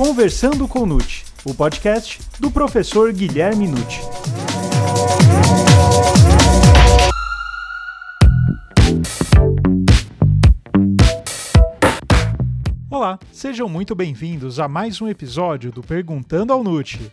Conversando com Nute, o podcast do professor Guilherme Nute. Olá, sejam muito bem-vindos a mais um episódio do Perguntando ao Nute.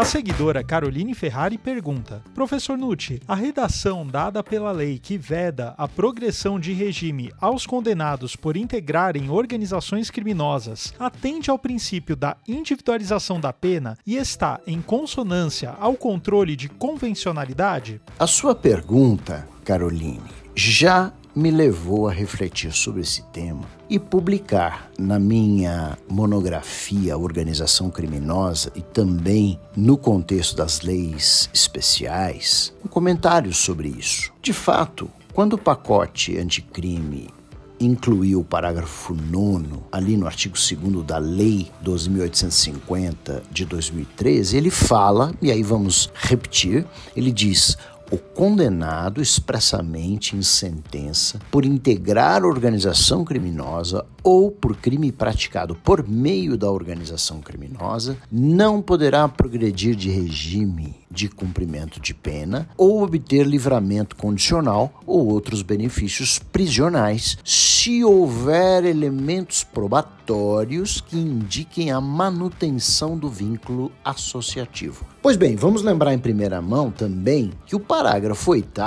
A seguidora Caroline Ferrari pergunta: Professor Nucci, a redação dada pela lei que veda a progressão de regime aos condenados por integrarem organizações criminosas atende ao princípio da individualização da pena e está em consonância ao controle de convencionalidade? A sua pergunta, Caroline, já me levou a refletir sobre esse tema e publicar na minha monografia Organização Criminosa e também no contexto das leis especiais um comentário sobre isso. De fato, quando o pacote anticrime incluiu o parágrafo 9 ali no artigo 2 da Lei 12.850 de 2013, ele fala, e aí vamos repetir, ele diz: o condenado expressamente em sentença por integrar organização criminosa ou por crime praticado por meio da organização criminosa não poderá progredir de regime de cumprimento de pena ou obter livramento condicional ou outros benefícios prisionais se houver elementos probatórios que indiquem a manutenção do vínculo associativo. Pois bem, vamos lembrar em primeira mão também que o parágrafo 8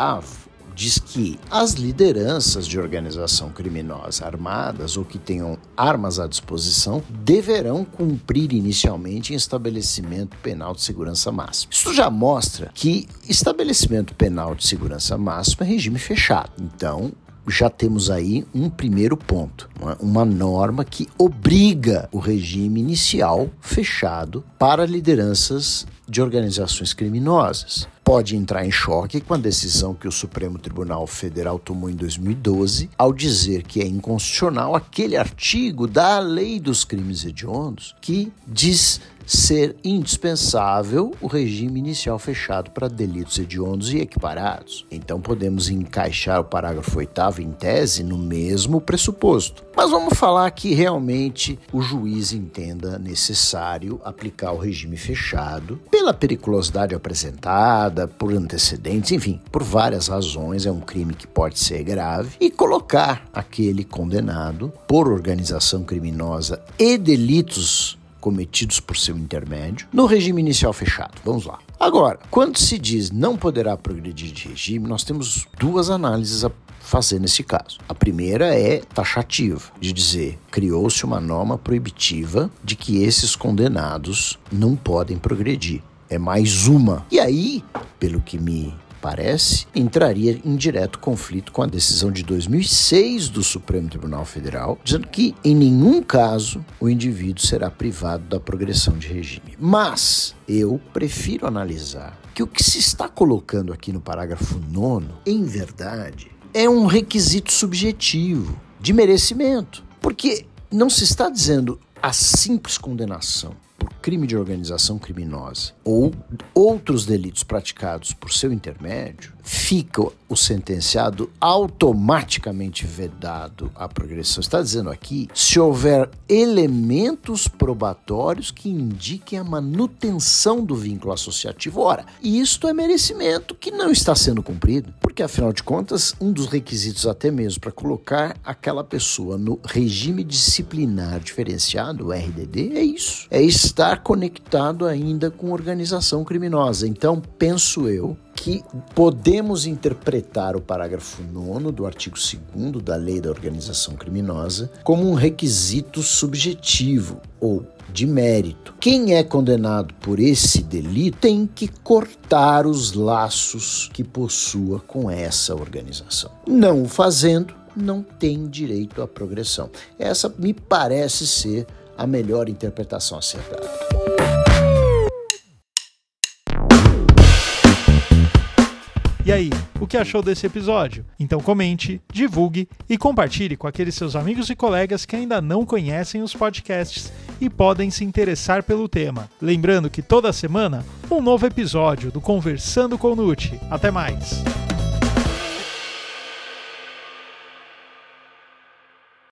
diz que as lideranças de organização criminosa armadas ou que tenham armas à disposição deverão cumprir inicialmente em estabelecimento penal de segurança máxima. Isso já mostra que estabelecimento penal de segurança máxima é regime fechado. Então, já temos aí um primeiro ponto, uma norma que obriga o regime inicial fechado para lideranças de organizações criminosas. Pode entrar em choque com a decisão que o Supremo Tribunal Federal tomou em 2012 ao dizer que é inconstitucional aquele artigo da Lei dos Crimes Hediondos que diz ser indispensável o regime inicial fechado para delitos hediondos e equiparados. Então podemos encaixar o parágrafo 8 em tese no mesmo pressuposto. Mas vamos falar que realmente o juiz entenda necessário aplicar o regime fechado pela periculosidade apresentada, por antecedentes, enfim, por várias razões, é um crime que pode ser grave, e colocar aquele condenado por organização criminosa e delitos cometidos por seu intermédio no regime inicial fechado. Vamos lá. Agora, quando se diz não poderá progredir de regime, nós temos duas análises fazer nesse caso. A primeira é taxativa, de dizer criou-se uma norma proibitiva de que esses condenados não podem progredir. É mais uma. E aí, pelo que me parece, entraria em direto conflito com a decisão de 2006 do Supremo Tribunal Federal, dizendo que em nenhum caso o indivíduo será privado da progressão de regime. Mas eu prefiro analisar que o que se está colocando aqui no parágrafo 9, em verdade, é um requisito subjetivo de merecimento, porque não se está dizendo a simples condenação por crime de organização criminosa ou outros delitos praticados por seu intermédio, fica o sentenciado automaticamente vedado à progressão. Está dizendo aqui, se houver elementos probatórios que indiquem a manutenção do vínculo associativo. Ora, isto é merecimento que não está sendo cumprido, porque afinal de contas, um dos requisitos até mesmo para colocar aquela pessoa no regime disciplinar diferenciado, o RDD, é isso. É estar conectado ainda com organização criminosa. Então, penso eu que podemos interpretar o parágrafo 9 do artigo 2 da Lei da Organização Criminosa como um requisito subjetivo ou de mérito. Quem é condenado por esse delito tem que cortar os laços que possua com essa organização. Não o fazendo, não tem direito à progressão. Essa me parece ser a melhor interpretação acertada. E aí, o que achou desse episódio? Então comente, divulgue e compartilhe com aqueles seus amigos e colegas que ainda não conhecem os podcasts e podem se interessar pelo tema. Lembrando que toda semana um novo episódio do Conversando com Nute. Até mais.